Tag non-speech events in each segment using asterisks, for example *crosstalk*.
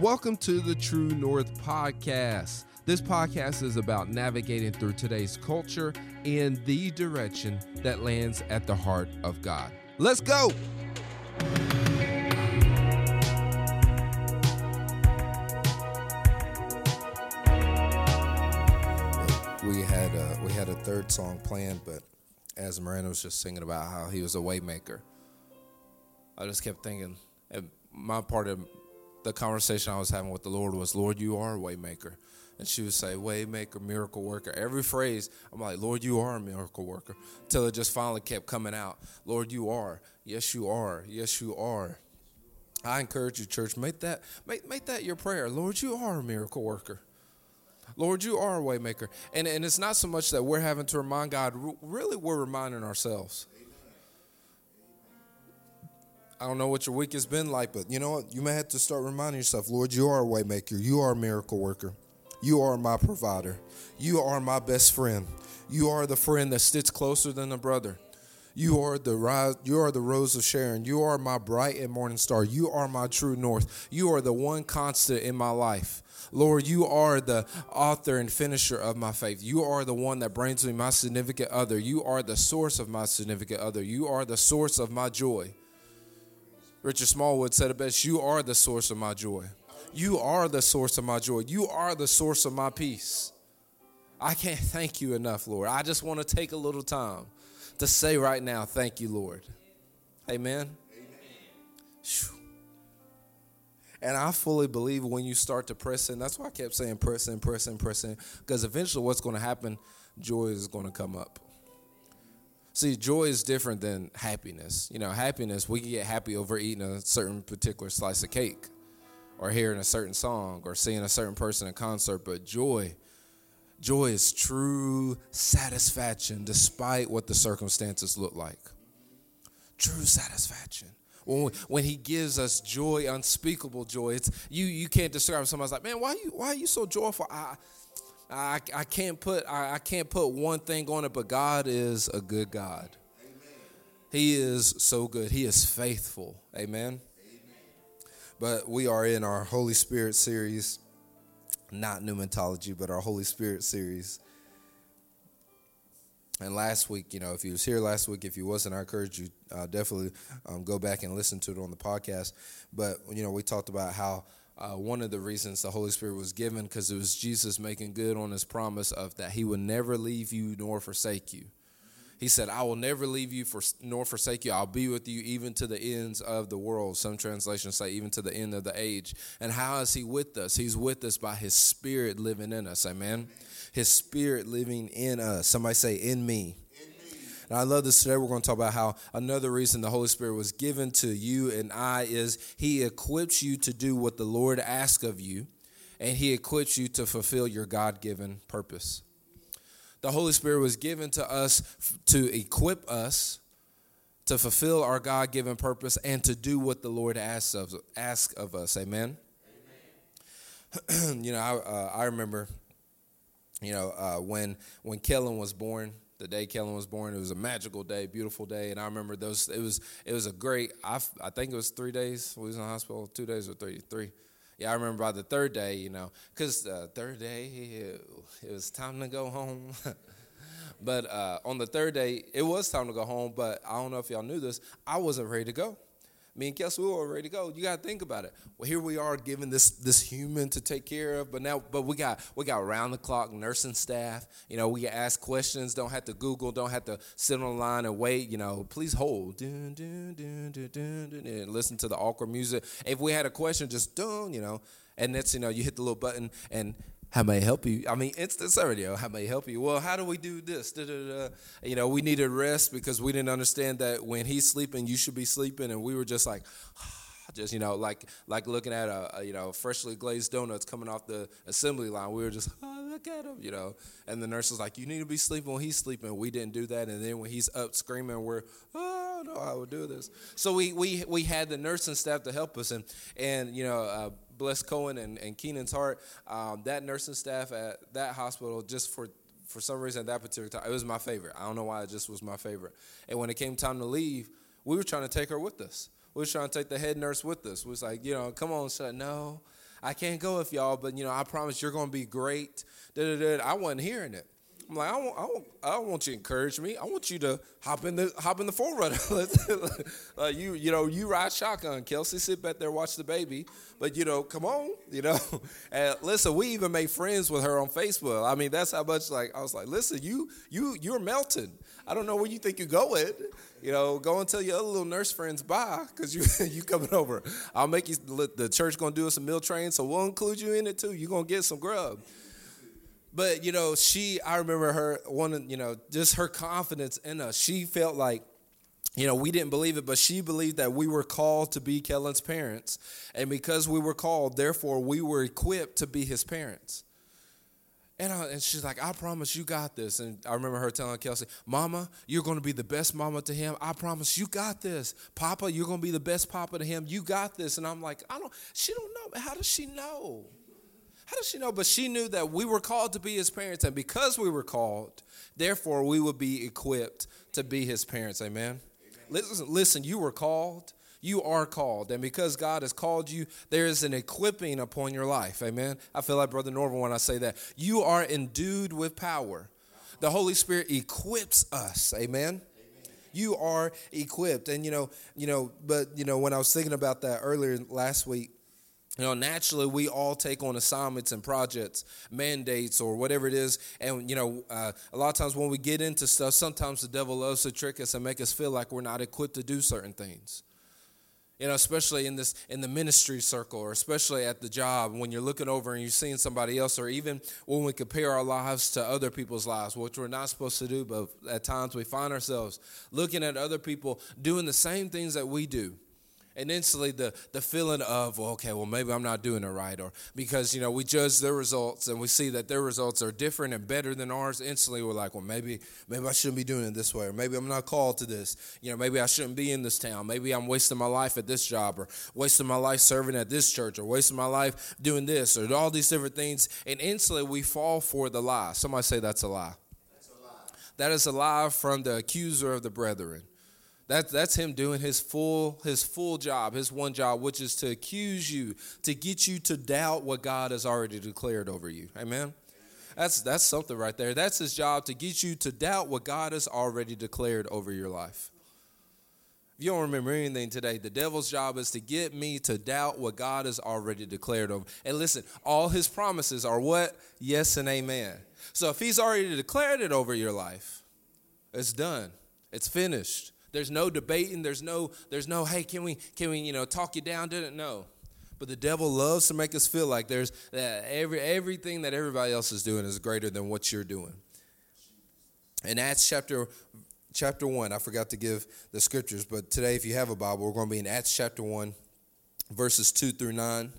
Welcome to the True North Podcast. This podcast is about navigating through today's culture in the direction that lands at the heart of God. Let's go! we had a, we had a third song planned, but as Miranda was just singing about how he was a waymaker, I just kept thinking. My part of the conversation I was having with the Lord was, "Lord, you are a waymaker," and she would say, "Waymaker, miracle worker." Every phrase, I'm like, "Lord, you are a miracle worker," until it just finally kept coming out. Lord, you are. Yes, you are. Yes, you are. I encourage you, church, make that make make that your prayer. Lord, you are a miracle worker. Lord, you are a waymaker. And, and it's not so much that we're having to remind God, really, we're reminding ourselves. I don't know what your week has been like, but you know what? You may have to start reminding yourself, Lord, you are a waymaker. You are a miracle worker. You are my provider. You are my best friend. You are the friend that sits closer than a brother. You are the rise, you are the rose of Sharon. You are my bright and morning star. You are my true north. You are the one constant in my life. Lord, you are the author and finisher of my faith. You are the one that brings me my significant other. You are the source of my significant other. You are the source of my joy. Richard Smallwood said it best You are the source of my joy. You are the source of my joy. You are the source of my peace. I can't thank you enough, Lord. I just want to take a little time to say right now, thank you, Lord. Amen. Amen. And I fully believe when you start to press in, that's why I kept saying press in, press in, press in, because eventually what's going to happen, joy is going to come up. See, joy is different than happiness. You know, happiness, we can get happy over eating a certain particular slice of cake or hearing a certain song or seeing a certain person in concert, but joy, joy is true satisfaction despite what the circumstances look like. True satisfaction when, when he gives us joy, unspeakable joy. It's you you can't describe. Somebody's like, man, why you why are you so joyful? I I, I can't put I, I can't put one thing on it, but God is a good God. Amen. He is so good. He is faithful. Amen. Amen. But we are in our Holy Spirit series, not pneumatology, but our Holy Spirit series. And last week, you know, if you was here last week, if you wasn't, I encourage you uh, definitely um, go back and listen to it on the podcast. But you know, we talked about how uh, one of the reasons the Holy Spirit was given because it was Jesus making good on His promise of that He would never leave you nor forsake you. He said, "I will never leave you for, nor forsake you. I'll be with you even to the ends of the world." Some translations say even to the end of the age. And how is He with us? He's with us by His Spirit living in us. Amen. His Spirit living in us. Somebody say, in me. And I love this today. We're going to talk about how another reason the Holy Spirit was given to you and I is He equips you to do what the Lord asks of you, and He equips you to fulfill your God given purpose. The Holy Spirit was given to us to equip us to fulfill our God given purpose and to do what the Lord asks of, asks of us. Amen. Amen. *clears throat* you know, I, uh, I remember you know, uh, when when Kellen was born, the day Kellen was born, it was a magical day, beautiful day, and I remember those. It was it was a great. I, I think it was three days. We was in the hospital, two days or three, three. Yeah, I remember by the third day, you know, because the third day it, it was time to go home. *laughs* but uh, on the third day, it was time to go home. But I don't know if y'all knew this. I wasn't ready to go. Me and Kelsey, we were ready to go. You got to think about it. Well, here we are given this this human to take care of, but now, but we got we got round the clock nursing staff. You know, we can ask questions. Don't have to Google. Don't have to sit on the line and wait. You know, please hold. Dun, dun, dun, dun, dun, dun, and listen to the awkward music. If we had a question, just dun, you know, and that's you know, you hit the little button and how may I help you? I mean, instant service. How may I help you? Well, how do we do this? Da, da, da. You know, we needed rest because we didn't understand that when he's sleeping, you should be sleeping, and we were just like, *sighs* just you know, like like looking at a, a you know freshly glazed donuts coming off the assembly line. We were just, *laughs* oh, look at him, you know. And the nurse was like, you need to be sleeping when he's sleeping. We didn't do that, and then when he's up screaming, we're, oh no, I would do this. So we we we had the nursing staff to help us, and and you know. Uh, bless Cohen and, and Keenan's heart. Um, that nursing staff at that hospital, just for for some reason at that particular time, it was my favorite. I don't know why it just was my favorite. And when it came time to leave, we were trying to take her with us. We were trying to take the head nurse with us. We was like, you know, come on, son. No, I can't go with y'all, but you know, I promise you're going to be great. Da, da, da. I wasn't hearing it. I'm like, I don't, I, don't, I don't want you to encourage me. I want you to hop in the hop in the 4Runner. *laughs* uh, you you know you ride shotgun, Kelsey. Sit back there, watch the baby. But you know, come on, you know. *laughs* And listen, we even made friends with her on Facebook. I mean, that's how much like I was like, listen, you you you're melting. I don't know where you think you're going. You know, go and tell your other little nurse friends bye, cause you *laughs* you coming over. I'll make you. The church gonna do us a meal train, so we'll include you in it too. You're gonna get some grub. But you know, she I remember her one you know, just her confidence in us. She felt like you know, we didn't believe it, but she believed that we were called to be Kellen's parents. And because we were called, therefore we were equipped to be his parents. And, I, and she's like, I promise you got this. And I remember her telling Kelsey, Mama, you're going to be the best mama to him. I promise you got this. Papa, you're going to be the best papa to him. You got this. And I'm like, I don't, she don't know. How does she know? How does she know? But she knew that we were called to be his parents, and because we were called, therefore we would be equipped to be his parents. Amen. Amen. Listen, listen, you were called. You are called. And because God has called you, there is an equipping upon your life. Amen. I feel like Brother Norval when I say that. You are endued with power. The Holy Spirit equips us. Amen you are equipped and you know you know but you know when i was thinking about that earlier last week you know naturally we all take on assignments and projects mandates or whatever it is. And you know uh, a lot of times when we get into stuff sometimes the devil loves to trick us and make us feel like we're not equipped to do certain things. You know especially in this in the ministry circle or especially at the job when you're looking over and you're seeing somebody else or even when we compare our lives to other people's lives which we're not supposed to do but at times we find ourselves looking at other people doing the same things that we do and instantly the, the feeling of well, okay well maybe i'm not doing it right or because you know we judge their results and we see that their results are different and better than ours instantly. We're like well maybe maybe i shouldn't be doing it this way or maybe i'm not called to this. You know maybe i shouldn't be in this town. Maybe i'm wasting my life at this job or wasting my life serving at this church or wasting my life doing this or all these different things. And instantly we fall for the lie. Somebody say that's a lie, that's a lie. that is a lie from the accuser of the brethren that, that's him doing his full his full job, his one job, which is to accuse you, to get you to doubt what God has already declared over you. Amen. That's that's something right there. That's his job to get you to doubt what God has already declared over your life. If you don't remember anything today, the devil's job is to get me to doubt what God has already declared over. And listen, all his promises are what? Yes and amen. So if he's already declared it over your life, it's done. It's finished. There's no debating. There's no, there's no, hey, can we, can we, you know, talk you down? Didn't know. But the devil loves to make us feel like there's that every everything that everybody else is doing is greater than what you're doing. In Acts chapter chapter one, I forgot to give the scriptures, but today, if you have a Bible, we're going to be in Acts chapter one, verses two through nine.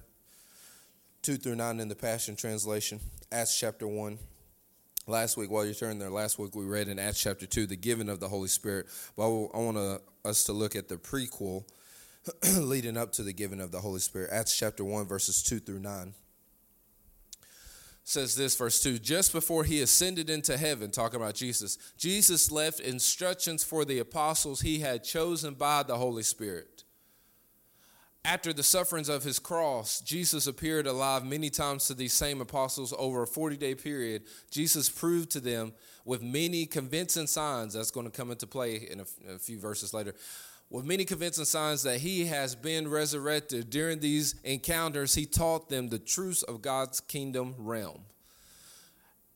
Two through nine in the Passion Translation. Acts chapter one. Last week, while you're turning there, last week we read in Acts chapter 2 the giving of the Holy Spirit. But I want us to look at the prequel *clears throat* leading up to the giving of the Holy Spirit. Acts chapter 1, verses 2 through 9 says this, verse 2 Just before he ascended into heaven, talking about Jesus, Jesus left instructions for the apostles he had chosen by the Holy Spirit after the sufferings of his cross, Jesus appeared alive many times to these same apostles over a 40 day period. Jesus proved to them with many convincing signs, that's going to come into play in a, a few verses later, with many convincing signs that he has been resurrected. During these encounters, he taught them the truths of God's kingdom realm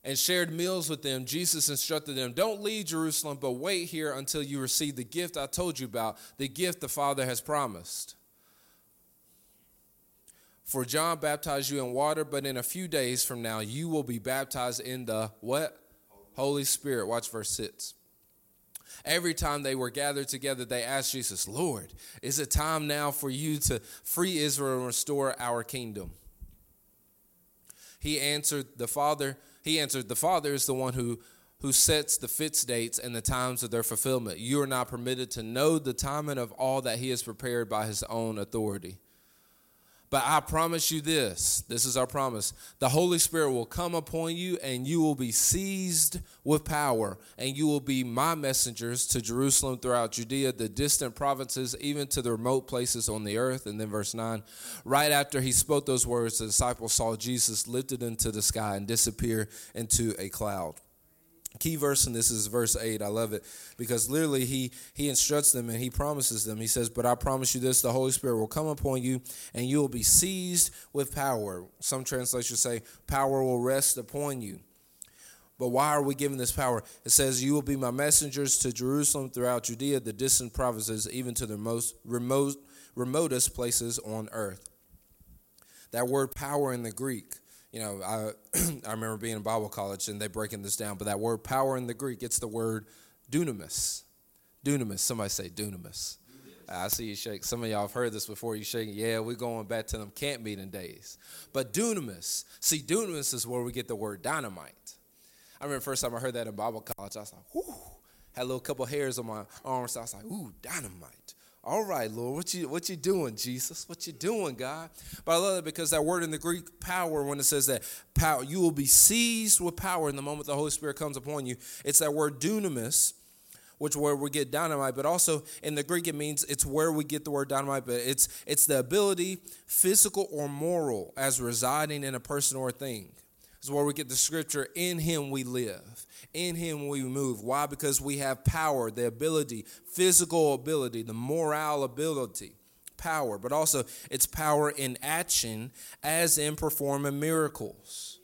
and shared meals with them, Jesus instructed them, Don't leave Jerusalem, but wait here until you receive the gift I told you about, the gift the Father has promised. For John baptized you in water, but in a few days from now you will be baptized in the what? Holy Spirit. Watch verse 6. Every time they were gathered together, they asked Jesus, Lord, is it time now for you to free Israel and restore our kingdom? He answered, The Father, he answered, The Father is the one who who sets the fixed dates and the times of their fulfillment. You are not permitted to know the timing of all that he has prepared by his own authority. But I promise you this this is our promise. The Holy Spirit will come upon you, and you will be seized with power, and you will be my messengers to Jerusalem throughout Judea, the distant provinces, even to the remote places on the earth. And then, verse 9 right after he spoke those words, the disciples saw Jesus lifted into the sky and disappear into a cloud key verse in this is verse 8 i love it because literally he he instructs them and he promises them. He says but i promise you this the holy spirit will come upon you and you will be seized with power. Some translations say power will rest upon you. But why are we given this power? It says you will be my messengers to jerusalem throughout judea the distant provinces even to the most remote remotest places on earth. That word power in the greek you know, I *clears throat* I remember being in Bible college and they breaking this down, but that word power in the Greek, it's the word dunamis. Dunamis. Somebody say dunamis. I see you shake. Some of y'all have heard this before. You shake. Yeah, we're going back to them camp meeting days. But dunamis. See, dunamis is where we get the word dynamite. I remember the first time I heard that in Bible college. I was like, whoo. Had a little couple hairs on my arms. So I was like, ooh, dynamite. All right, Lord, what you what you doing, Jesus? What you doing, God? But I love it because that word in the Greek power, when it says that power, you will be seized with power in the moment the Holy Spirit comes upon you. It's that word dunamis, which where we get dynamite, but also in the Greek it means it's where we get the word dynamite, but it's it's the ability, physical or moral, as residing in a person or a thing. Is where we get the scripture, in him we live. In him we move. Why? Because we have power, the ability, physical ability, the moral ability, power, but also it's power in action as in performing miracles.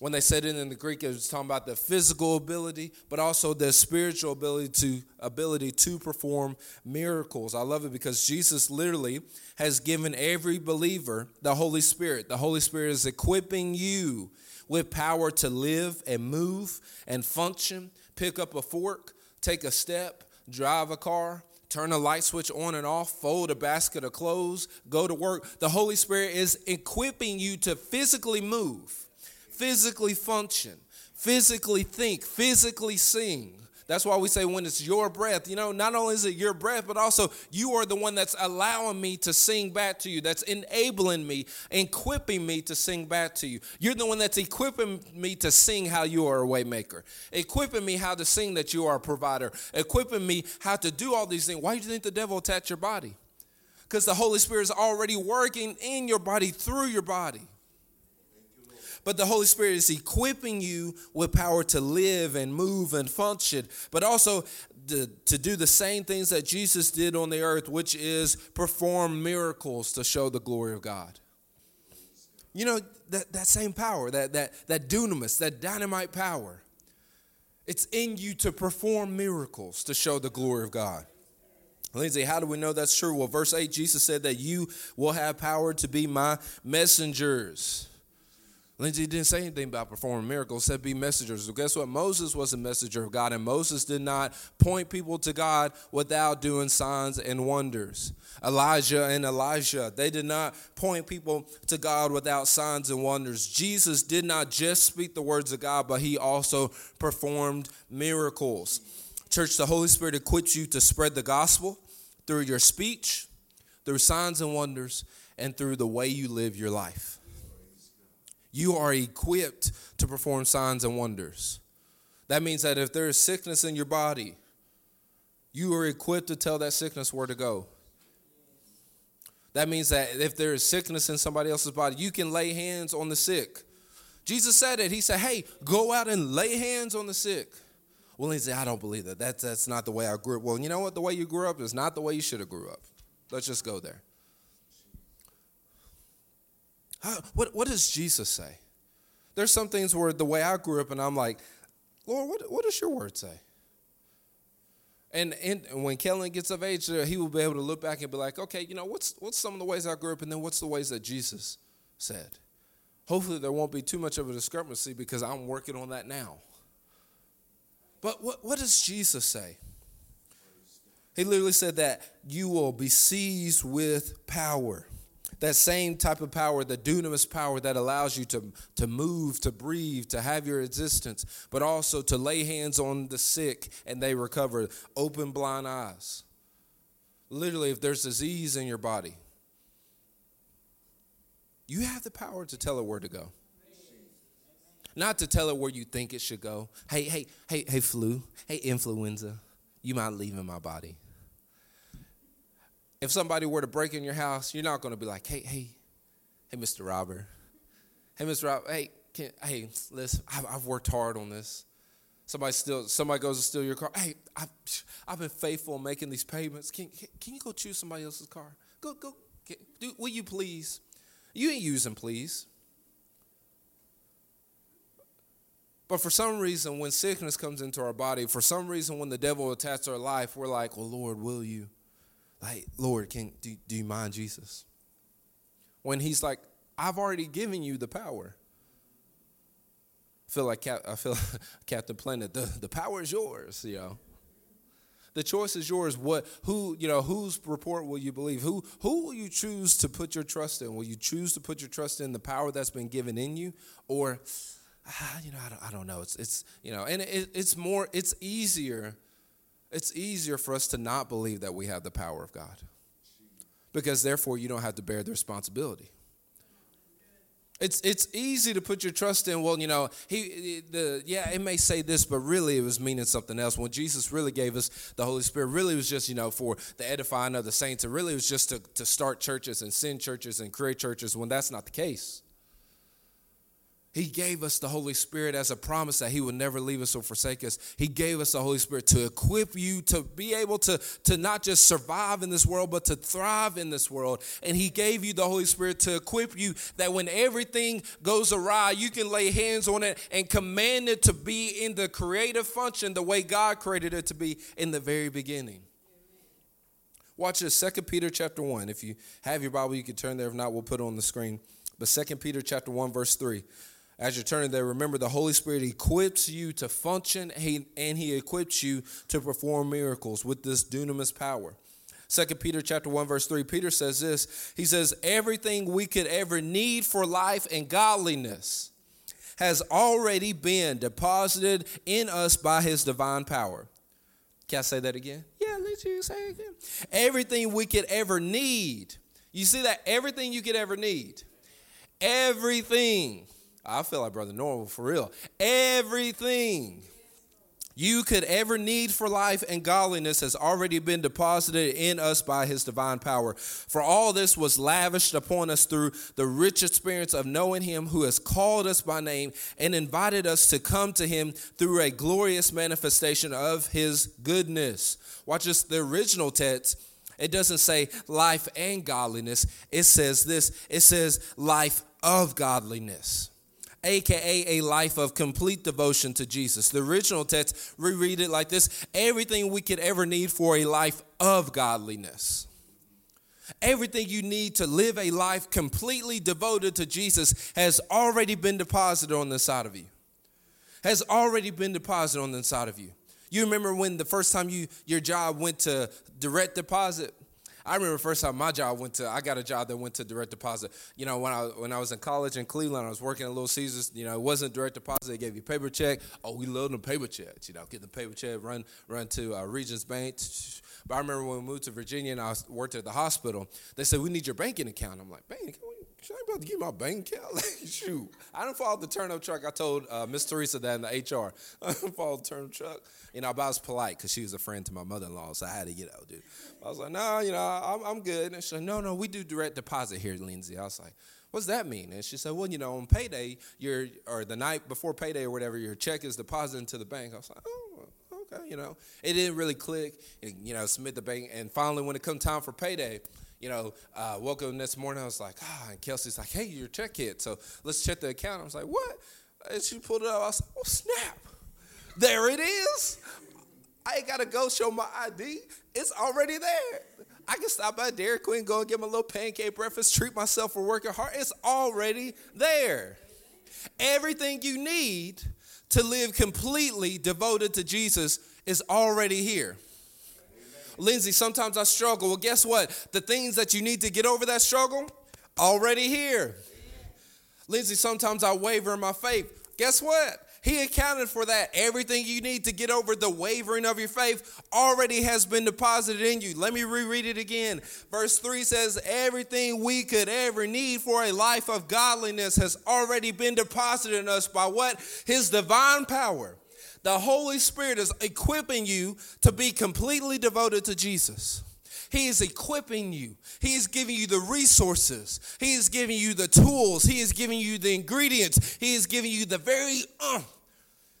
When they said it in the Greek, it was talking about the physical ability, but also the spiritual ability to ability to perform miracles. I love it because Jesus literally has given every believer the Holy Spirit. The Holy Spirit is equipping you with power to live and move and function, pick up a fork, take a step, drive a car, turn a light switch on and off, fold a basket of clothes, go to work. The Holy Spirit is equipping you to physically move, physically function, physically think, physically sing, that's why we say when it's your breath, you know, not only is it your breath, but also you are the one that's allowing me to sing back to you, that's enabling me, equipping me to sing back to you. You're the one that's equipping me to sing how you are a waymaker, equipping me how to sing that you are a provider, equipping me how to do all these things. Why do you think the devil attacked your body? Because the Holy Spirit is already working in your body, through your body but the Holy Spirit is equipping you with power to live and move and function, but also to, to do the same things that Jesus did on the earth, which is perform miracles to show the glory of God. You know, that, that same power, that, that, that dunamis, that dynamite power, it's in you to perform miracles to show the glory of God. Lindsay, how do we know that's true? Well, verse 8, Jesus said that you will have power to be my messengers. Lindsay didn't say anything about performing miracles, said be messengers. Guess what? Moses was a messenger of God, and Moses did not point people to God without doing signs and wonders. Elijah and Elijah, they did not point people to God without signs and wonders. Jesus did not just speak the words of God, but he also performed miracles. Church, the Holy Spirit equips you to spread the gospel through your speech, through signs and wonders, and through the way you live your life. You are equipped to perform signs and wonders. That means that if there is sickness in your body, you are equipped to tell that sickness where to go. That means that if there is sickness in somebody else's body, you can lay hands on the sick. Jesus said it. He said, Hey, go out and lay hands on the sick. Well, he said, I don't believe that. That's, that's not the way I grew up. Well, you know what? The way you grew up is not the way you should have grew up. Let's just go there. How, what, what does Jesus say? There's some things where the way I grew up, and I'm like, Lord, what, what does your word say? And, and when Kellen gets of age, uh, he will be able to look back and be like, okay, you know, what's, what's some of the ways I grew up, and then what's the ways that Jesus said? Hopefully, there won't be too much of a discrepancy because I'm working on that now. But what, what does Jesus say? He literally said that you will be seized with power that same type of power, the dunamis power that allows you to, to move, to breathe, to have your existence, but also to lay hands on the sick and they recover, open blind eyes. Literally, if there's disease in your body, You have the power to tell it where to go. Not to tell it where you think it should go. Hey, hey, hey, hey, flu. Hey, influenza. You might leave in my body. If somebody were to break in your house, you're not going to be like, hey, hey, hey, Mr. Robert. Hey, Mr. Robert. Hey, can, hey, listen, I've, I've worked hard on this. Somebody still, somebody goes to steal your car. Hey, I've, I've been faithful in making these payments. Can, can you go choose somebody else's car? Go, go. Can, do, will you please? You ain't using please. But for some reason, when sickness comes into our body, for some reason, when the devil attacks our life, we're like, well, Lord, will you? Like, Lord, can do, do you mind Jesus? When he's like, I've already given you the power. I feel like Cap, I feel like *laughs* Captain Planet. The, the power is yours, you know. The choice is yours. What who, you know, whose report will you believe? Who who will you choose to put your trust in? Will you choose to put your trust in the power that's been given in you? Or ah, *sighs* you know, I don't, I don't know. It's it's you know, and it, it's more it's easier it's easier for us to not believe that we have the power of God. Because therefore you don't have to bear the responsibility. It's it's easy to put your trust in. Well, you know, he the yeah, it may say this, but really it was meaning something else. When Jesus really gave us the Holy Spirit, really was just you know for the edifying of the saints. It really was just to to start churches and send churches and create churches. When that's not the case, he gave us the Holy Spirit as a promise that He would never leave us or forsake us. He gave us the Holy Spirit to equip you to be able to, to not just survive in this world, but to thrive in this world. And He gave you the Holy Spirit to equip you that when everything goes awry, you can lay hands on it and command it to be in the creative function the way God created it to be in the very beginning. Watch this, Second Peter chapter 1. If you have your Bible, you can turn there. If not, we'll put it on the screen. But Second Peter chapter 1, verse 3. As you're turning there, remember the Holy Spirit equips you to function and he equips you to perform miracles with this dunamis power. Second Peter chapter 1 verse 3 Peter says this he says everything we could ever need for life and godliness has already been deposited in us by his divine power. Can I say that again? Yeah, let you say it again. Everything we could ever need. You see that everything you could ever need. Everything I feel like Brother Norval for real. Everything you could ever need for life and godliness has already been deposited in us by his divine power. For all this was lavished upon us through the rich experience of knowing him who has called us by name and invited us to come to him through a glorious manifestation of his goodness. Watch this, the original text. It doesn't say life and godliness. It says this it says life of godliness aka a life of complete devotion to Jesus. The original text, reread it like this everything we could ever need for a life of godliness. Everything you need to live a life completely devoted to Jesus has already been deposited on the side of you. Has already been deposited on the inside of you. You remember when the first time you your job went to direct deposit? I remember first time my job went to I got a job that went to direct deposit. You know, when I when I was in college in Cleveland, I was working at Little Caesars. You know, it wasn't direct deposit. They gave you paper check. Oh, we love them paper checks. You know, get the paper check, run run to uh, Regions Bank. But I remember when we moved to Virginia and I worked at the hospital. They said we need your banking account. I'm like, banking account? I ain't about to get my bank account. *laughs* Like, shoot. I didn't follow the turnip truck. I told uh, Miss Teresa that in the HR. *laughs* I didn't follow the turnip truck. You know, but I was polite because she was a friend to my mother-in-law, so I had to get out, dude. I was like, no, nah, you know, I'm, I'm good. And she said, no, no, we do direct deposit here, Lindsay. I was like, what's that mean? And she said, well, you know, on payday, your or the night before payday or whatever, your check is deposited into the bank. I was like, oh, okay, you know. It didn't really click, and, you know, submit the bank. And finally, when it come time for payday, you know, uh, woke up next morning, I was like, ah, and Kelsey's like, hey, your check hit. So let's check the account. I was like, what? And she pulled it up. I was like, oh, snap. There it is. I ain't got to go show my ID. It's already there. I can stop by Dairy Queen, go and get my little pancake breakfast, treat myself for working hard. It's already there. Everything you need to live completely devoted to Jesus is already here. Lindsay, sometimes I struggle. Well, guess what? The things that you need to get over that struggle, already here. Lindsay, sometimes I waver in my faith. Guess what? He accounted for that. Everything you need to get over the wavering of your faith already has been deposited in you. Let me reread it again. Verse 3 says, Everything we could ever need for a life of godliness has already been deposited in us by what? His divine power. The Holy Spirit is equipping you to be completely devoted to Jesus. He is equipping you. He is giving you the resources. He is giving you the tools. He is giving you the ingredients. He is giving you the very uh,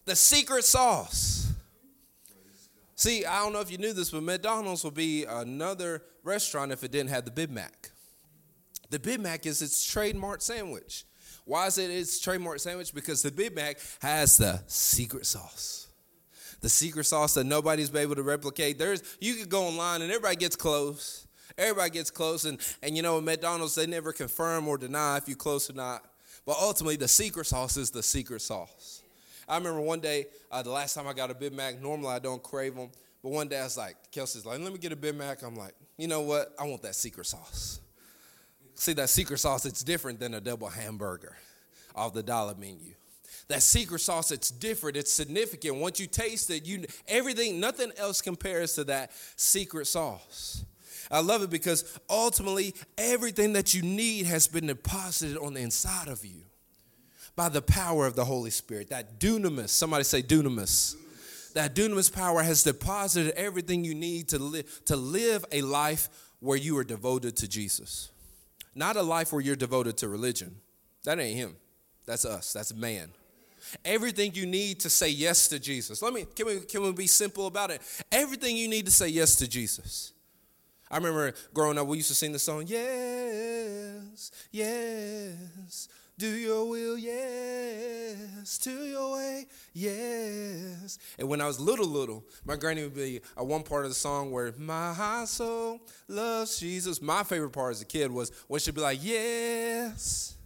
the secret sauce. See, I don't know if you knew this, but McDonald's would be another restaurant if it didn't have the Big Mac. The Big Mac is its trademark sandwich. Why is it its trademark sandwich? Because the Big Mac has the secret sauce. The secret sauce that nobody's been able to replicate. There's you could go online and everybody gets close. Everybody gets close, and, and you know, at McDonald's, they never confirm or deny if you're close or not. But ultimately, the secret sauce is the secret sauce. I remember one day, uh, the last time I got a Big Mac, normally I don't crave them, but one day I was like, Kelsey's like, let me get a Big Mac. I'm like, you know what? I want that secret sauce. See, that secret sauce, it's different than a double hamburger off the dollar menu. That secret sauce, it's different, it's significant. Once you taste it, you everything, nothing else compares to that secret sauce. I love it because ultimately everything that you need has been deposited on the inside of you by the power of the Holy Spirit. That dunamis, somebody say dunamis. That dunamis power has deposited everything you need to live to live a life where you are devoted to Jesus. Not a life where you're devoted to religion. That ain't him. That's us. That's man. Everything you need to say yes to Jesus. Let me can we can we be simple about it? Everything you need to say yes to Jesus. I remember growing up, we used to sing the song, Yes, yes, do your will, yes, to your way, yes. And when I was little, little, my granny would be a one part of the song where my soul loves Jesus. My favorite part as a kid was when she'd be like, Yes,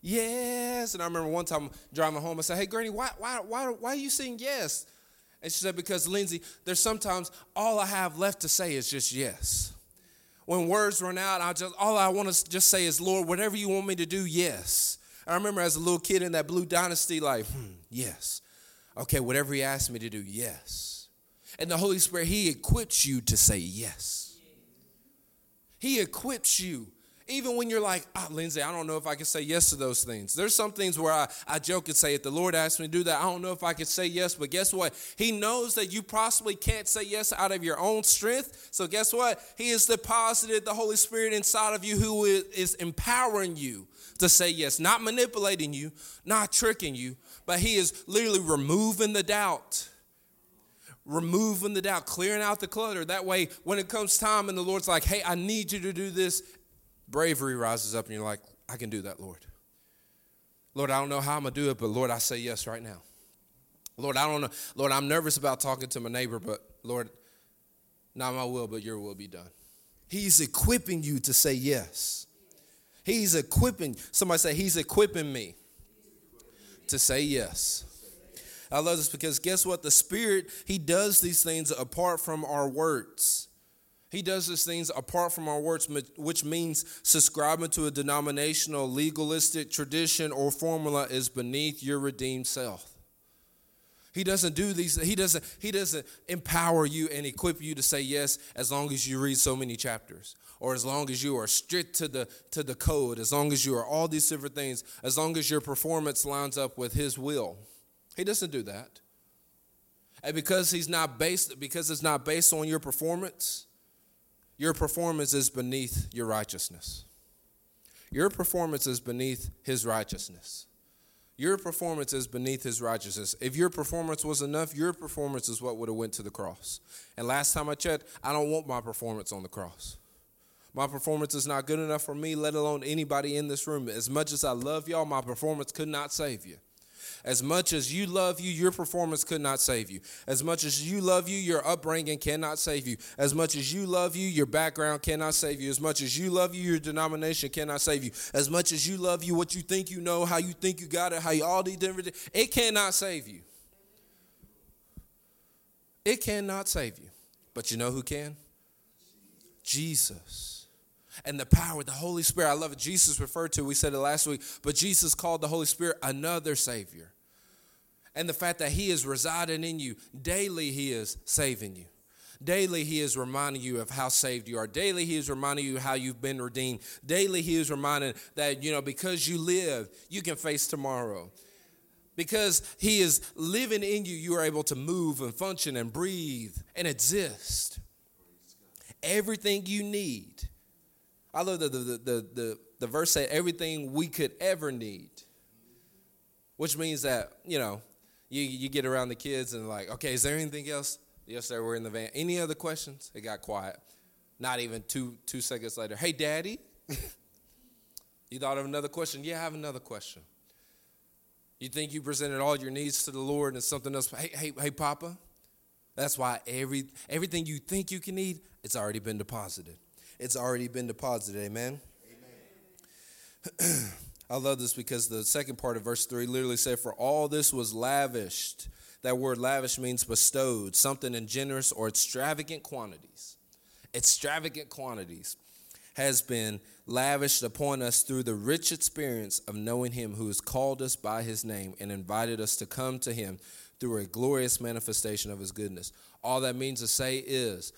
yes. And I remember one time driving home, I said, Hey, Granny, why, why, why, why are you saying yes? And she said, Because, Lindsay, there's sometimes all I have left to say is just yes. When words run out, I just all I want to just say is, Lord, whatever you want me to do, yes. I remember as a little kid in that blue dynasty, like, hmm, yes. Okay, whatever he asked me to do, yes. And the Holy Spirit, He equips you to say yes. He equips you even when you're like, ah, Lindsay, I don't know if I can say yes to those things. There's some things where I, I joke and say, if the Lord asked me to do that, I don't know if I could say yes. But guess what? He knows that you possibly can't say yes out of your own strength. So guess what? He has deposited the Holy Spirit inside of you who is empowering you to say yes, not manipulating you, not tricking you, but He is literally removing the doubt removing the doubt, clearing out the clutter. That way, when it comes time and the Lord's like, hey, I need you to do this, bravery rises up and you're like, I can do that, Lord. Lord, I don't know how I'm going to do it, but Lord, I say yes right now. Lord, I don't know. Lord, I'm nervous about talking to my neighbor, but Lord, not my will, but your will be done. He's equipping you to say yes. He's equipping, somebody say, He's equipping me to say yes. I love this because guess what? The Spirit, He does these things apart from our words. He does these things apart from our words, which means subscribing to a denominational, legalistic tradition or formula is beneath your redeemed self. He doesn't do these, he doesn't, he doesn't empower you and equip you to say yes as long as you read so many chapters. Or as long as you are strict to the to the code, as long as you are all these different things, as long as your performance lines up with his will. He doesn't do that. And because he's not based, because it's not based on your performance, your performance is beneath your righteousness. Your performance is beneath his righteousness. Your performance is beneath his righteousness. If your performance was enough, your performance is what would have went to the cross. And last time I checked, I don't want my performance on the cross. My performance is not good enough for me, let alone anybody in this room. As much as I love y'all, my performance could not save you. As much as you love you, your performance could not save you. As much as you love you, your upbringing cannot save you. As much as you love you, your background cannot save you. As much as you love you, your denomination cannot save you. As much as you love you, what you think you know, how you think you got it, how you all these different it cannot save you. It cannot save you. But you know who can? Jesus and the power, of the Holy Spirit. I love it. Jesus referred to, we said it last week, but Jesus called the Holy Spirit another Savior. and the fact that He is residing in you. Daily, He is saving you. Daily, He is reminding you of how saved you are. Daily, He is reminding you how you've been redeemed. Daily, He is reminding that, you know, because you live, you can face tomorrow. Because He is living in you, you are able to move and function and breathe and exist. Everything you need. I love the, the, the, the, the verse say everything we could ever need. Which means that, you know, you, you get around the kids and like, okay, is there anything else? Yes, sir, we're in the van. Any other questions? It got quiet. Not even two two seconds later. Hey, daddy. *laughs* you thought of another question? Yeah, I have another question. You think you presented all your needs to the Lord and something else? Hey, hey, hey, Papa. That's why every everything you think you can need, it's already been deposited. It's already been deposited. Amen. Amen. *clears throat* I love this because the second part of verse 3 literally said, For all this was lavished. That word lavish means bestowed, something in generous or extravagant quantities. Extravagant quantities has been lavished upon us through the rich experience of knowing Him who has called us by His name and invited us to come to Him through a glorious manifestation of His goodness. All that means to say is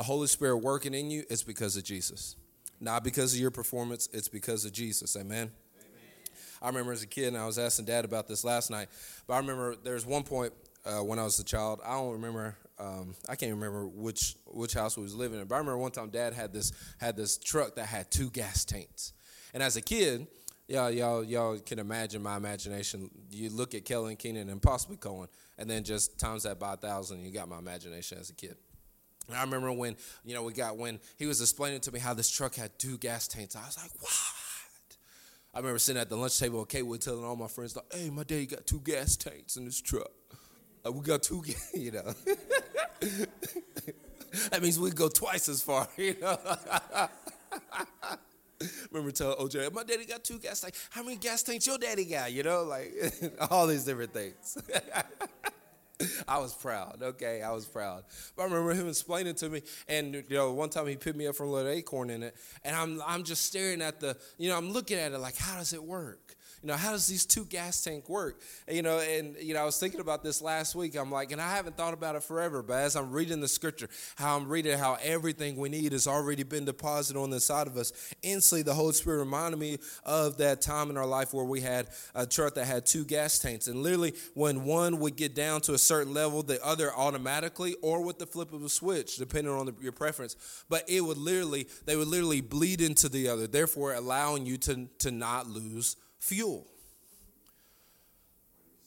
the Holy Spirit working in you is because of Jesus. Not because of your performance, it's because of Jesus. Amen. I remember as a kid, and I was asking Dad about this last night. But I remember there was one point uh, when I was a child. I don't remember. Um, I can't remember which which house we was living in. But I remember one time Dad had this had this truck that had two gas tanks. And as a kid, y'all y'all y'all can imagine my imagination. You look at Kellen Keenan and possibly Cohen, and then just times that by a thousand. You got my imagination as a kid. I remember when you know we got when he was explaining to me how this truck had two gas tanks. I was like, what? I remember sitting at the lunch table with Kate telling all my friends, like, hey, my daddy got two gas tanks in his truck. Like, we got two, *laughs* you know. *laughs* that means we go twice as far, *laughs* you know. remember telling OJ, my daddy got two gas tanks. How many gas tanks your daddy got? You know, like all these different things. *laughs* I was proud. Okay, I was proud. But I remember him explaining to me, and you know, one time he picked me up from a little acorn in it, and I'm I'm just staring at the, you know, I'm looking at it like, how does it work? You know, how does these two gas tank work? You know, and you know, I was thinking about this last week. I'm like, and I haven't thought about it forever, but as I'm reading the scripture, how I'm reading how everything we need has already been deposited on the inside of us. Instantly, the Holy Spirit reminded me of that time in our life where we had a truck that had two gas tanks, and literally, when one would get down to a certain level, the other automatically, or with the flip of a switch, depending on the, your preference, but it would literally, they would literally bleed into the other, therefore allowing you to to not lose fuel.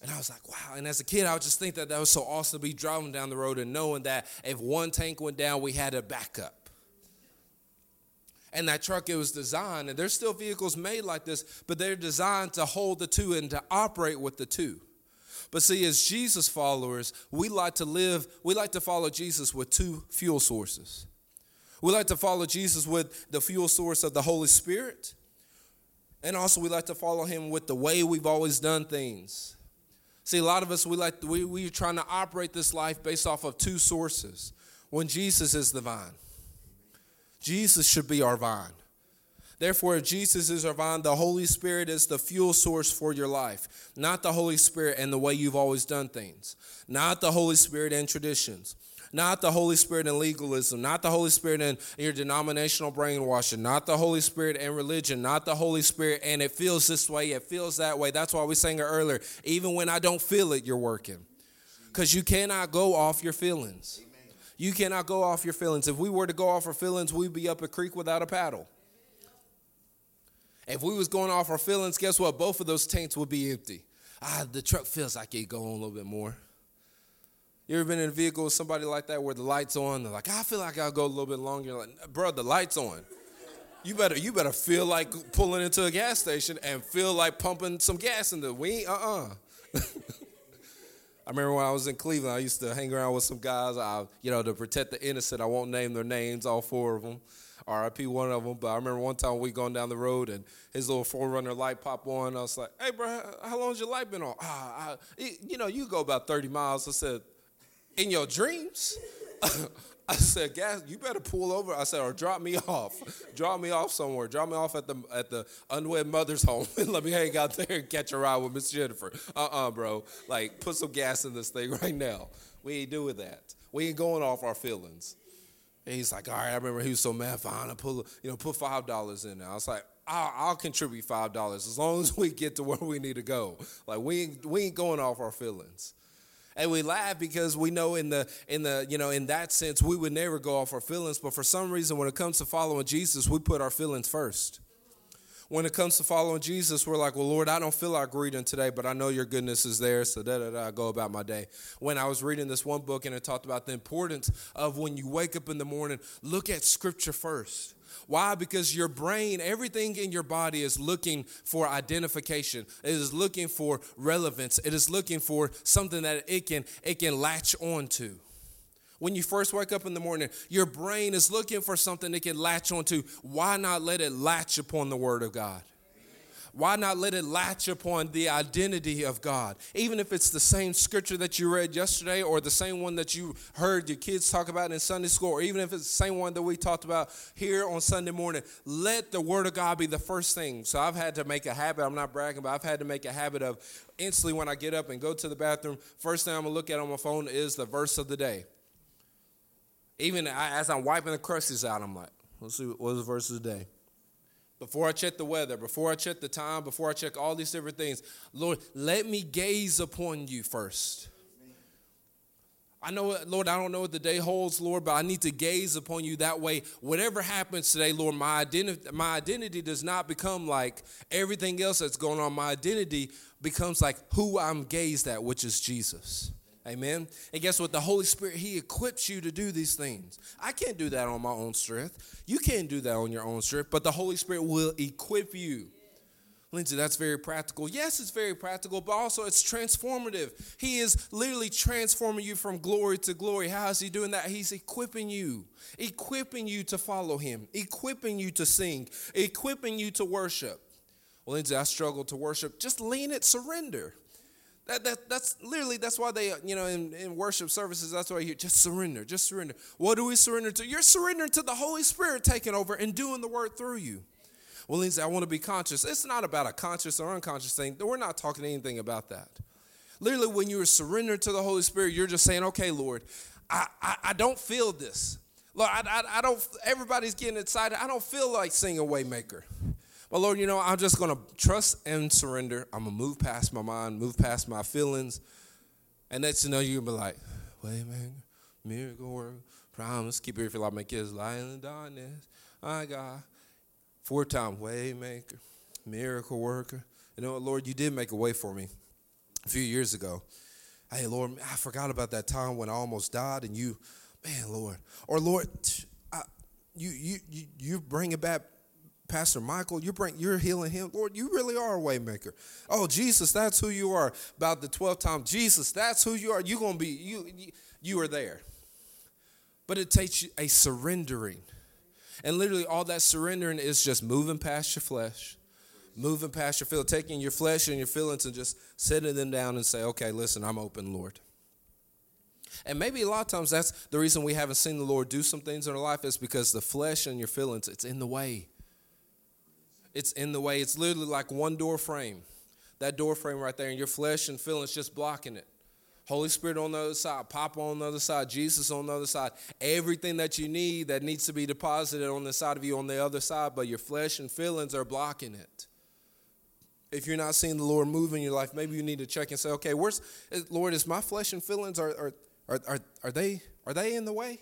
And I was like, wow. And as a kid, I would just think that that was so awesome to be driving down the road and knowing that if one tank went down, we had a backup. And that truck, it was designed, and there's still vehicles made like this, but they're designed to hold the two and to operate with the two. But see, as Jesus followers, we like to live, we like to follow Jesus with two fuel sources. We like to follow Jesus with the fuel source of the Holy Spirit and also, we like to follow him with the way we've always done things. See, a lot of us, we like we, we're trying to operate this life based off of two sources. When Jesus is the vine, Jesus should be our vine. Therefore, if Jesus is our vine, the Holy Spirit is the fuel source for your life, not the Holy Spirit and the way you've always done things, not the Holy Spirit and traditions not the Holy Spirit and legalism, not the Holy Spirit and your denominational brainwashing, not the Holy Spirit and religion, not the Holy Spirit and it feels this way, it feels that way. That's why we sang it earlier. Even when I don't feel it, you're working. Because you cannot go off your feelings. You cannot go off your feelings. If we were to go off our feelings, we'd be up a creek without a paddle. If we was going off our feelings, guess what? Both of those tanks would be empty. Ah, the truck feels like it go on a little bit more. You ever been in a vehicle with somebody like that where the lights on? They're like, I feel like I'll go a little bit longer. You're like, bro, the lights on. You better, you better feel like pulling into a gas station and feel like pumping some gas in the. We uh-uh. *laughs* I remember when I was in Cleveland, I used to hang around with some guys. I, you know, to protect the innocent, I won't name their names, all four of them. RIP one of them. But I remember one time we going down the road and his little 4Runner light popped on. I was like, "Hey, bro, how long's your light been on?" Ah, I, you know, you go about 30 miles. I said, in your dreams? *laughs* I said, gas, you better pull over. I said, or drop me *laughs* off. drop me off somewhere. Drop me off at the at the unwed mother's *laughs* home and let me hang out there and catch a ride with Miss Jennifer. Uh-uh, bro. Like, put some gas in this thing right now. We ain't doing that. We ain't going off our feelings. And he's like, all right, I remember he was so mad, fine, I put, you know, put five dollars in there. I was like, I'll, I'll contribute five dollars as long as we get to where we need to go. Like we ain't, we ain't going off our feelings. And we laugh because we know in the in the you know in that sense we would never go off our feelings, but for some reason when it comes to following Jesus, we put our feelings first. When it comes to following Jesus, we're like, well, Lord, I don't feel like reading today, but I know your goodness is there, so da da da, I go about my day. When I was reading this one book and it talked about the importance of when you wake up in the morning, look at Scripture first. Why? Because your brain, everything in your body is looking for identification. It is looking for relevance. It is looking for something that it can it can latch onto. When you first wake up in the morning, your brain is looking for something it can latch onto. Why not let it latch upon the word of God? why not let it latch upon the identity of God? Even if it's the same scripture that you read yesterday or the same one that you heard your kids talk about in Sunday school, or even if it's the same one that we talked about here on Sunday morning, let the Word of God be the first thing. So I've had to make a habit, I'm not bragging, but I've had to make a habit of instantly when I get up and go to the bathroom, first thing I'm gonna look at on my phone is the verse of the day. Even as I'm wiping the crusties out, I'm like, let's see what's the verse of the day before I check the weather, before I check the time, before I check all these different things, Lord, let me gaze upon you first. I know, Lord, I don't know what the day holds, Lord, but I need to gaze upon you that way. Whatever happens today, Lord, my identity, my identity does not become like everything else that's going on. My identity becomes like who I'm gazed at, which is Jesus. Amen. And guess what? The Holy Spirit, He equips you to do these things. I can't do that on my own strength. You can't do that on your own strength, but the Holy Spirit will equip you. Lindsay, that's very practical. Yes, it's very practical, but also it's transformative. He is literally transforming you from glory to glory. How is He doing that? He's equipping you, equipping you to follow Him, equipping you to sing, equipping you to worship. Well, Lindsay, I struggle to worship. Just lean it, surrender. That, that, that's literally, that's why they, you know, in, in worship services, that's why you just surrender, just surrender. What do we surrender to? You're surrendering to the Holy Spirit taking over and doing the work through you. Well, Lindsay, I want to be conscious. It's not about a conscious or unconscious thing. We're not talking anything about that. Literally, when you're surrendered to the Holy Spirit, you're just saying, okay, Lord, I, I, I don't feel this. Lord, I, I, I don't, everybody's getting excited. I don't feel like singing Waymaker. But Lord, you know, I'm just going to trust and surrender. I'm going to move past my mind, move past my feelings. And next you know, you'll be like, wait, man, miracle work, promise, keep it if you like my kids lying in the darkness. I God. Four time waymaker, miracle worker. You know Lord, you did make a way for me a few years ago. Hey, Lord, I forgot about that time when I almost died, and you, man, Lord, or Lord, I, you you you you bring it back Pastor Michael, you bring you're healing him. Lord, you really are a waymaker. Oh, Jesus, that's who you are. About the 12th time, Jesus, that's who you are. You're gonna be, you you are there. But it takes a surrendering. And literally all that surrendering is just moving past your flesh, moving past your feel, taking your flesh and your feelings and just setting them down and say, okay, listen, I'm open, Lord. And maybe a lot of times that's the reason we haven't seen the Lord do some things in our life is because the flesh and your feelings, it's in the way it's in the way. It's literally like one door frame. That door frame right there, and your flesh and feelings just blocking it. Holy Spirit on the other side, Papa on the other side, Jesus on the other side. Everything that you need that needs to be deposited on the side of you on the other side, but your flesh and feelings are blocking it. If you're not seeing the Lord move in your life, maybe you need to check and say, okay, where's Lord, is my flesh and feelings are are are are, are they are they in the way?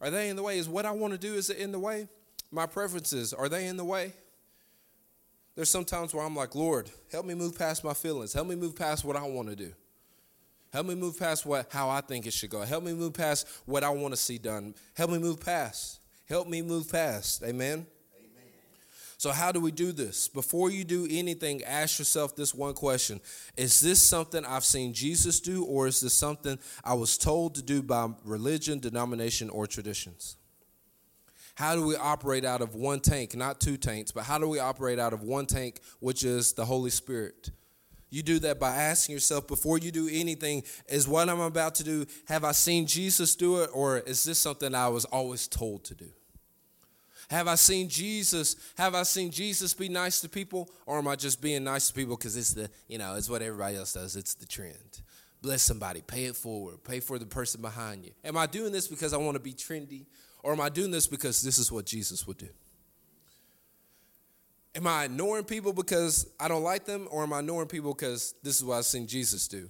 Are they in the way? Is what I want to do is it in the way? My preferences, are they in the way? There's some times where I'm like, Lord, help me move past my feelings. Help me move past what I want to do. Help me move past what how I think it should go. Help me move past what I want to see done. Help me move past. Help me move past. Amen. So, how do we do this? Before you do anything, ask yourself this one question Is this something I've seen Jesus do, or is this something I was told to do by religion, denomination, or traditions? How do we operate out of one tank, not two tanks, but how do we operate out of one tank, which is the Holy Spirit? You do that by asking yourself before you do anything, is what I'm about to do, have I seen Jesus do it, or is this something I was always told to do? Have I seen Jesus? Have I seen Jesus be nice to people, or am I just being nice to people because it's the, you know, it's what everybody else does. It's the trend. Bless somebody, pay it forward, pay for the person behind you. Am I doing this because I want to be trendy, or am I doing this because this is what Jesus would do? Am I ignoring people because I don't like them, or am I ignoring people because this is what I've seen Jesus do?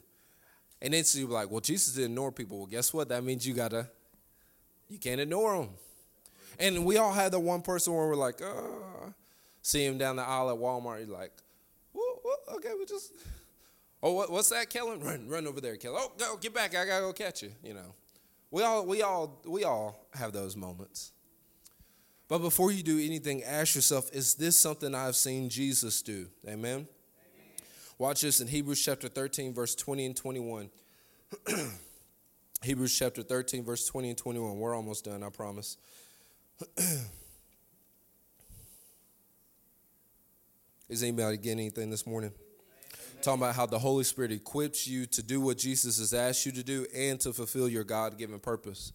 And then you're like, well, Jesus didn't ignore people. Well, guess what? That means you gotta, you can't ignore them. And we all had the one person where we're like, oh, see him down the aisle at Walmart. You're like, whoa, whoa, okay, we just, oh, what, what's that, Kellen? Run, run over there, Kellen. Oh, go, get back. I gotta go catch you. You know, we all, we all, we all have those moments. But before you do anything, ask yourself, is this something I've seen Jesus do? Amen. Amen. Watch this in Hebrews chapter 13, verse 20 and 21. *clears throat* Hebrews chapter 13, verse 20 and 21. We're almost done, I promise. *clears throat* Is anybody getting anything this morning? Talking about how the Holy Spirit equips you to do what Jesus has asked you to do and to fulfill your God given purpose.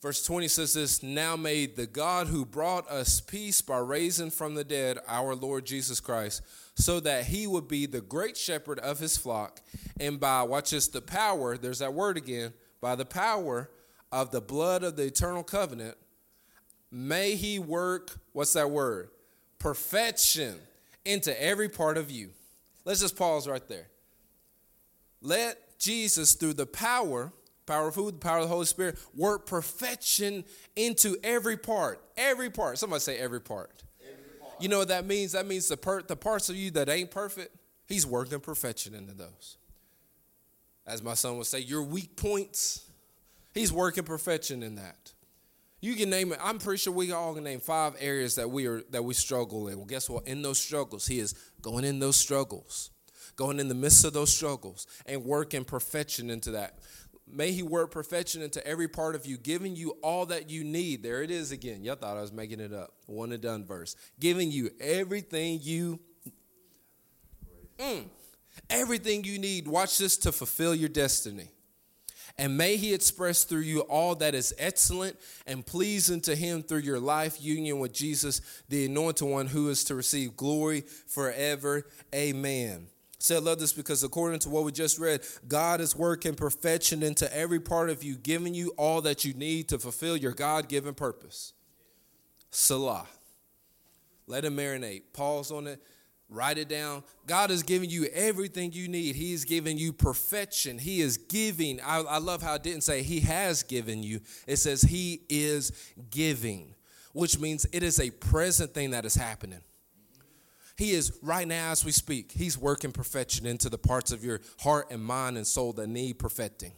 Verse 20 says this Now may the God who brought us peace by raising from the dead our Lord Jesus Christ, so that he would be the great shepherd of his flock, and by, watch this, the power, there's that word again, by the power of the blood of the eternal covenant, may he work, what's that word? Perfection into every part of you. Let's just pause right there. Let Jesus, through the power power of? The power of the Holy Spirit. Work perfection into every part. Every part. Somebody say every part. Every part. You know what that means? That means the, per- the parts of you that ain't perfect, He's working perfection into those. As my son would say, your weak points, He's working perfection in that. You can name it. I'm pretty sure we all can name five areas that we are that we struggle in. Well, guess what? In those struggles, He is going in those struggles, going in the midst of those struggles, and working perfection into that. May he work perfection into every part of you, giving you all that you need. There it is again. Y'all thought I was making it up. One and done verse. Giving you everything you mm, everything you need. Watch this to fulfill your destiny. And may he express through you all that is excellent and pleasing to him through your life union with Jesus, the anointed one who is to receive glory forever. Amen. Said, love this because according to what we just read, God is working perfection into every part of you, giving you all that you need to fulfill your God given purpose. Selah. Let it marinate. Pause on it. Write it down. God is giving you everything you need. He is giving you perfection. He is giving. I, I love how it didn't say He has given you, it says He is giving, which means it is a present thing that is happening. He is right now as we speak, He's working perfection into the parts of your heart and mind and soul that need perfecting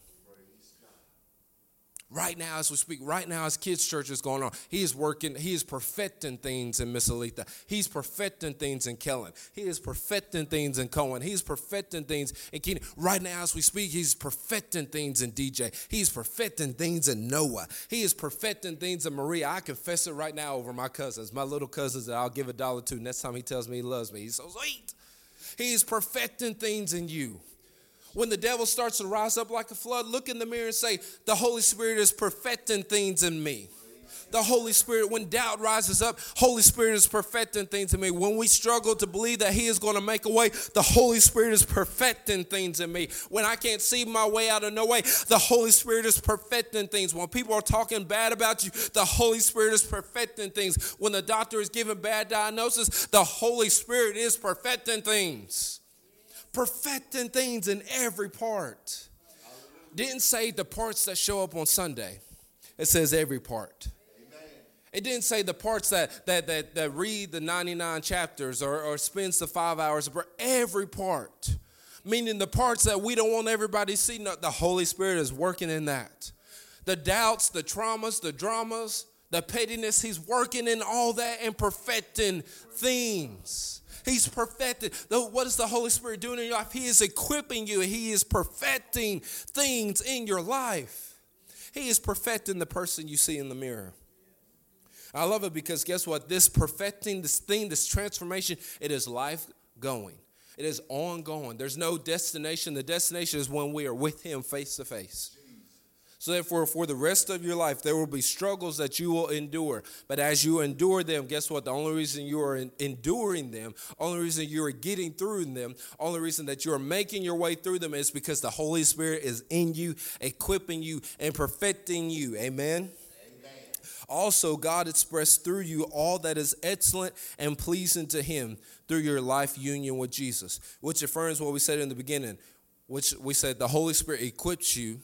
right now as we speak, right now as kids' church is going on. He is working, he is perfecting things in Miss Aletha. He's perfecting things in Kellen. He is perfecting things in Cohen. He's perfecting things in Keenan. Right now as we speak, he's perfecting things in DJ. He's perfecting things in Noah. He is perfecting things in Maria. I confess it right now over my cousins, my little cousins that I'll give a dollar to next time he tells me he loves me. He's so sweet. He's perfecting things in you. When the devil starts to rise up like a flood, look in the mirror and say, The Holy Spirit is perfecting things in me the Holy Spirit. When doubt rises up, Holy Spirit is perfecting things in me. When we struggle to believe that He is going to make a way, the Holy Spirit is perfecting things in me. When I can't see my way out of no way, the Holy Spirit is perfecting things. When people are talking bad about you, the Holy Spirit is perfecting things. When the doctor is giving bad diagnosis, the Holy Spirit is perfecting things perfecting things in every part. Didn't say the parts that show up on Sunday. It says every part. It didn't say the parts that that that, that read the 99 chapters or, or spends the five hours, but every part. Meaning the parts that we don't want everybody to see, the Holy Spirit is working in that. The doubts, the traumas, the dramas, the pettiness, He's working in all that and perfecting things. He's perfected. What is the Holy Spirit doing in your life? He is equipping you, He is perfecting things in your life. He is perfecting the person you see in the mirror. I love it because guess what? This perfecting, this thing, this transformation, it is life going. It is ongoing. There's no destination. The destination is when we are with Him face to face. So, therefore, for the rest of your life, there will be struggles that you will endure. But as you endure them, guess what? The only reason you are enduring them, only reason you are getting through them, only reason that you are making your way through them is because the Holy Spirit is in you, equipping you, and perfecting you. Amen. Also, God expressed through you all that is excellent and pleasing to Him through your life union with Jesus, which affirms what we said in the beginning, which we said the Holy Spirit equips you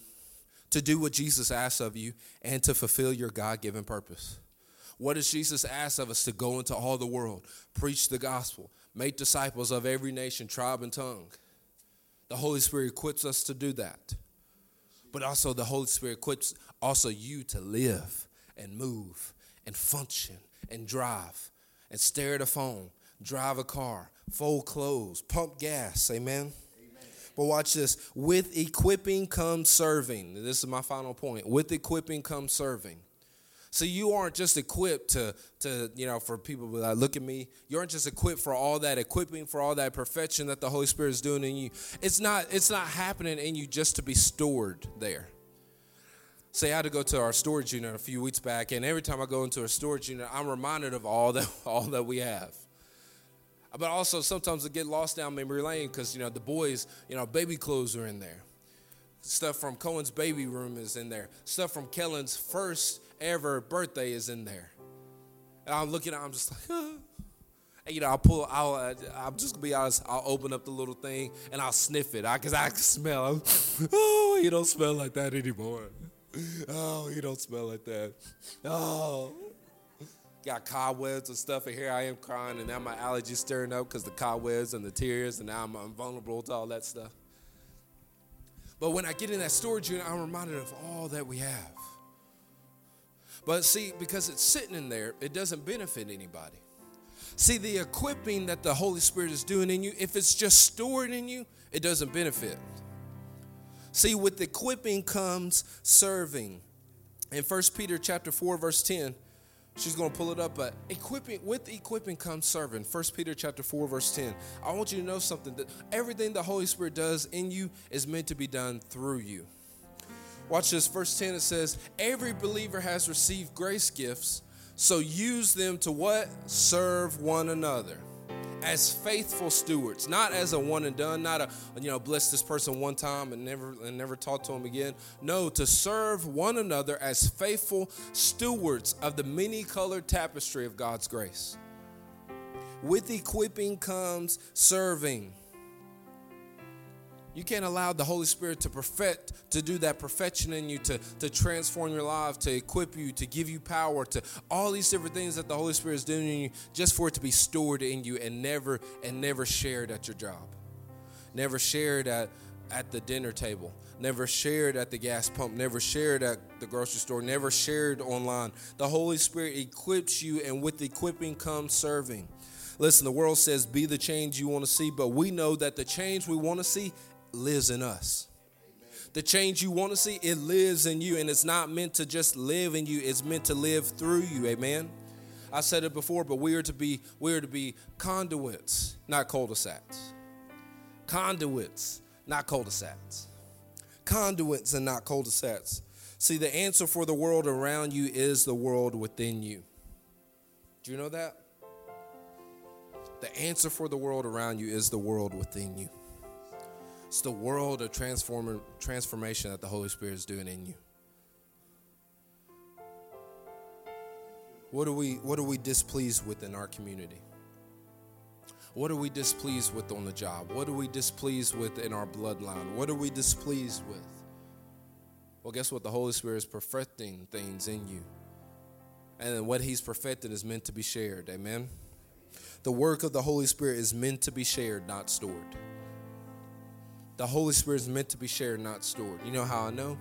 to do what Jesus asks of you and to fulfill your God given purpose. What does Jesus ask of us? To go into all the world, preach the gospel, make disciples of every nation, tribe, and tongue. The Holy Spirit equips us to do that. But also, the Holy Spirit equips also you to live and move and function and drive and stare at a phone, drive a car, fold clothes, pump gas. Amen. But watch this. With equipping comes serving. This is my final point. With equipping comes serving. So you aren't just equipped to, to you know, for people that look at me. You aren't just equipped for all that equipping, for all that perfection that the Holy Spirit is doing in you. It's not, it's not happening in you just to be stored there. Say I had to go to our storage unit a few weeks back, and every time I go into a storage unit, I'm reminded of all that *laughs* all that we have. But also sometimes I get lost down memory lane because you know the boys, you know, baby clothes are in there. Stuff from Cohen's baby room is in there. Stuff from Kellen's first ever birthday is in there. And I'm looking at, I'm just like, *laughs* and you know, I'll pull, I'll, uh, I'm just gonna be honest, I'll open up the little thing and I'll sniff it, I, cause I can smell. I'm, *laughs* oh, you don't smell like that anymore. Oh, you don't smell like that. Oh got cobwebs and stuff, and here I am crying, and now my allergies stirring up because the cobwebs and the tears, and now I'm, I'm vulnerable to all that stuff. But when I get in that storage unit, I'm reminded of all that we have. But see, because it's sitting in there, it doesn't benefit anybody. See, the equipping that the Holy Spirit is doing in you, if it's just stored in you, it doesn't benefit. See, with equipping comes serving. In 1 Peter chapter 4, verse 10, She's going to pull it up, but equipping with equipping comes serving. 1 Peter chapter 4 verse 10. I want you to know something that everything the Holy Spirit does in you is meant to be done through you. Watch this verse 10 it says, "Every believer has received grace gifts, so use them to what? Serve one another." As faithful stewards, not as a one and done, not a you know bless this person one time and never and never talk to him again. No, to serve one another as faithful stewards of the many colored tapestry of God's grace. With equipping comes serving. You can't allow the Holy Spirit to perfect, to do that perfection in you, to, to transform your life, to equip you, to give you power, to all these different things that the Holy Spirit is doing in you, just for it to be stored in you and never and never shared at your job. Never shared at, at the dinner table. Never shared at the gas pump. Never shared at the grocery store. Never shared online. The Holy Spirit equips you, and with equipping comes serving. Listen, the world says be the change you want to see, but we know that the change we want to see lives in us. The change you want to see, it lives in you, and it's not meant to just live in you, it's meant to live through you. Amen. I said it before, but we are to be we are to be conduits, not cul-de-sacs. Conduits, not cul-de-sacs. Conduits and not cul-de-sacs. See, the answer for the world around you is the world within you. Do you know that? The answer for the world around you is the world within you. It's the world of transform, transformation that the Holy Spirit is doing in you. What are we what are we displeased with in our community? What are we displeased with on the job? What are we displeased with in our bloodline? What are we displeased with? Well, guess what? The Holy Spirit is perfecting things in you. And what He's perfected is meant to be shared. Amen. The work of the Holy Spirit is meant to be shared, not stored. The Holy Spirit is meant to be shared, not stored. You know how I know?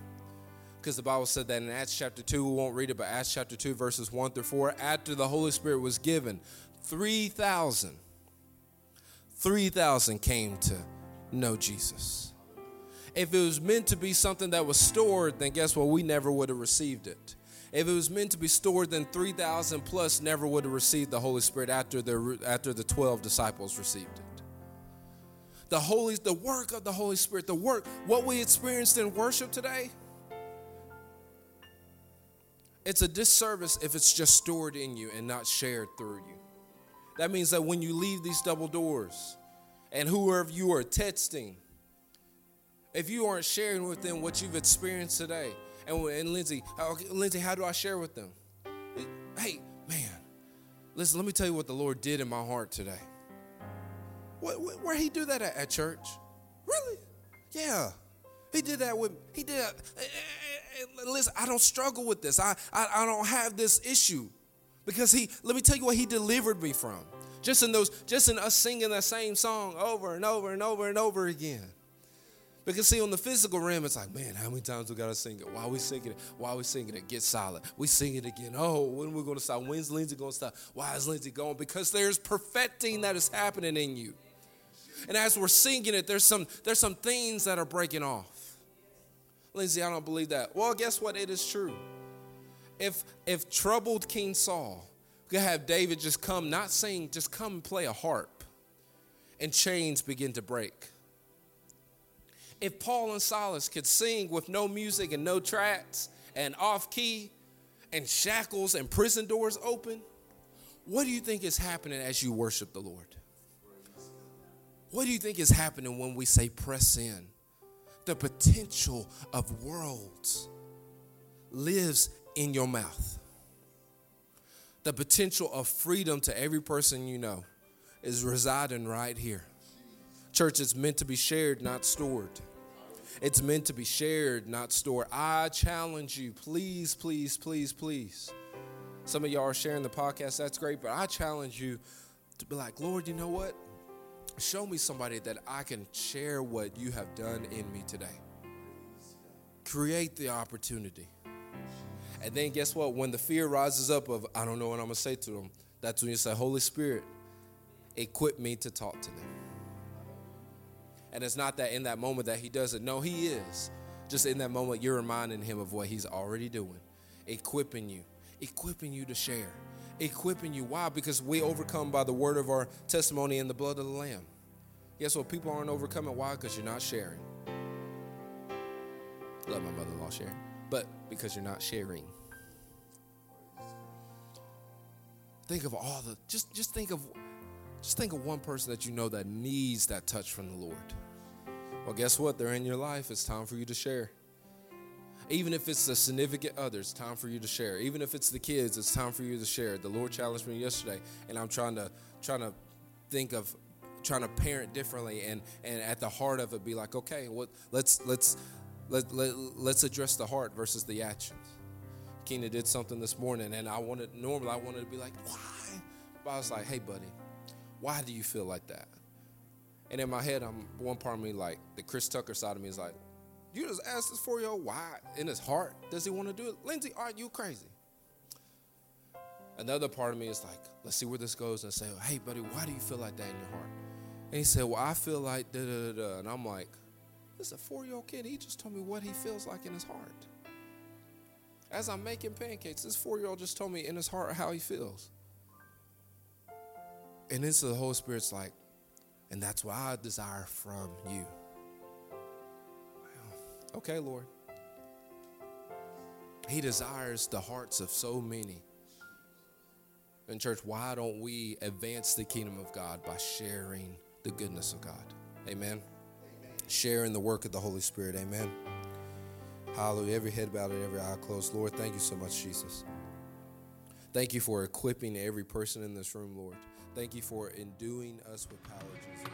Because the Bible said that in Acts chapter 2, we won't read it, but Acts chapter 2, verses 1 through 4, after the Holy Spirit was given, 3,000, 3,000 came to know Jesus. If it was meant to be something that was stored, then guess what? We never would have received it. If it was meant to be stored, then 3,000 plus never would have received the Holy Spirit after the, after the 12 disciples received it. The Holy, the work of the Holy Spirit, the work, what we experienced in worship today, it's a disservice if it's just stored in you and not shared through you. That means that when you leave these double doors and whoever you are texting, if you aren't sharing with them what you've experienced today, and, and Lindsay, how, Lindsay, how do I share with them? Hey, man, listen, let me tell you what the Lord did in my heart today. Where he do that at, at church? Really? Yeah. He did that with, he did that. Eh, eh, eh, listen, I don't struggle with this. I, I, I don't have this issue because he, let me tell you what he delivered me from. Just in those, just in us singing that same song over and over and over and over again. Because see, on the physical realm, it's like, man, how many times we gotta sing it? Why are we singing it? Why are we singing it? Get solid. We sing it again. Oh, when are we gonna stop? When's Lindsay gonna stop? Why is Lindsay going? Because there's perfecting that is happening in you. And as we're singing it, there's some there's some things that are breaking off. Lindsay, I don't believe that. Well, guess what? It is true. If if troubled King Saul could have David just come, not sing, just come and play a harp, and chains begin to break if Paul and Silas could sing with no music and no tracks and off key and shackles and prison doors open, what do you think is happening as you worship the Lord? What do you think is happening when we say press in? The potential of worlds lives in your mouth. The potential of freedom to every person you know is residing right here. Church is meant to be shared, not stored. It's meant to be shared, not stored. I challenge you, please, please, please, please. Some of y'all are sharing the podcast, that's great, but I challenge you to be like, Lord, you know what? Show me somebody that I can share what you have done in me today. Create the opportunity. And then guess what? When the fear rises up of, I don't know what I'm going to say to them, that's when you say, Holy Spirit, equip me to talk to them. And it's not that in that moment that he does it. No, he is. Just in that moment, you're reminding him of what he's already doing, equipping you, equipping you to share, equipping you. Why? Because we overcome by the word of our testimony and the blood of the Lamb. Guess what? People aren't overcoming. Why? Because you're not sharing. Love my mother in law sharing, but because you're not sharing. Think of all the, just, just think of just think of one person that you know that needs that touch from the Lord. Well, guess what? They're in your life. It's time for you to share. Even if it's the significant others, time for you to share. Even if it's the kids, it's time for you to share. The Lord challenged me yesterday, and I'm trying to trying to think of trying to parent differently, and and at the heart of it, be like, okay, what? Let's let's let, let let's address the heart versus the actions. Keenan did something this morning, and I wanted normally I wanted to be like, why? But I was like, hey, buddy, why do you feel like that? And in my head, I'm one part of me like the Chris Tucker side of me is like, you just asked this four year old why in his heart does he want to do it? Lindsay, Aren't you crazy? Another part of me is like, let's see where this goes and say, hey, buddy, why do you feel like that in your heart? And he said, well, I feel like da da da da. And I'm like, this is a four year old kid. He just told me what he feels like in his heart. As I'm making pancakes, this four year old just told me in his heart how he feels. And so the Holy Spirit's like, and that's what I desire from you. Okay, Lord. He desires the hearts of so many. In church, why don't we advance the kingdom of God by sharing the goodness of God? Amen. Amen. Sharing the work of the Holy Spirit. Amen. Hallelujah. Every head bowed and every eye closed. Lord, thank you so much, Jesus. Thank you for equipping every person in this room, Lord. Thank you for enduing us with power, Jesus.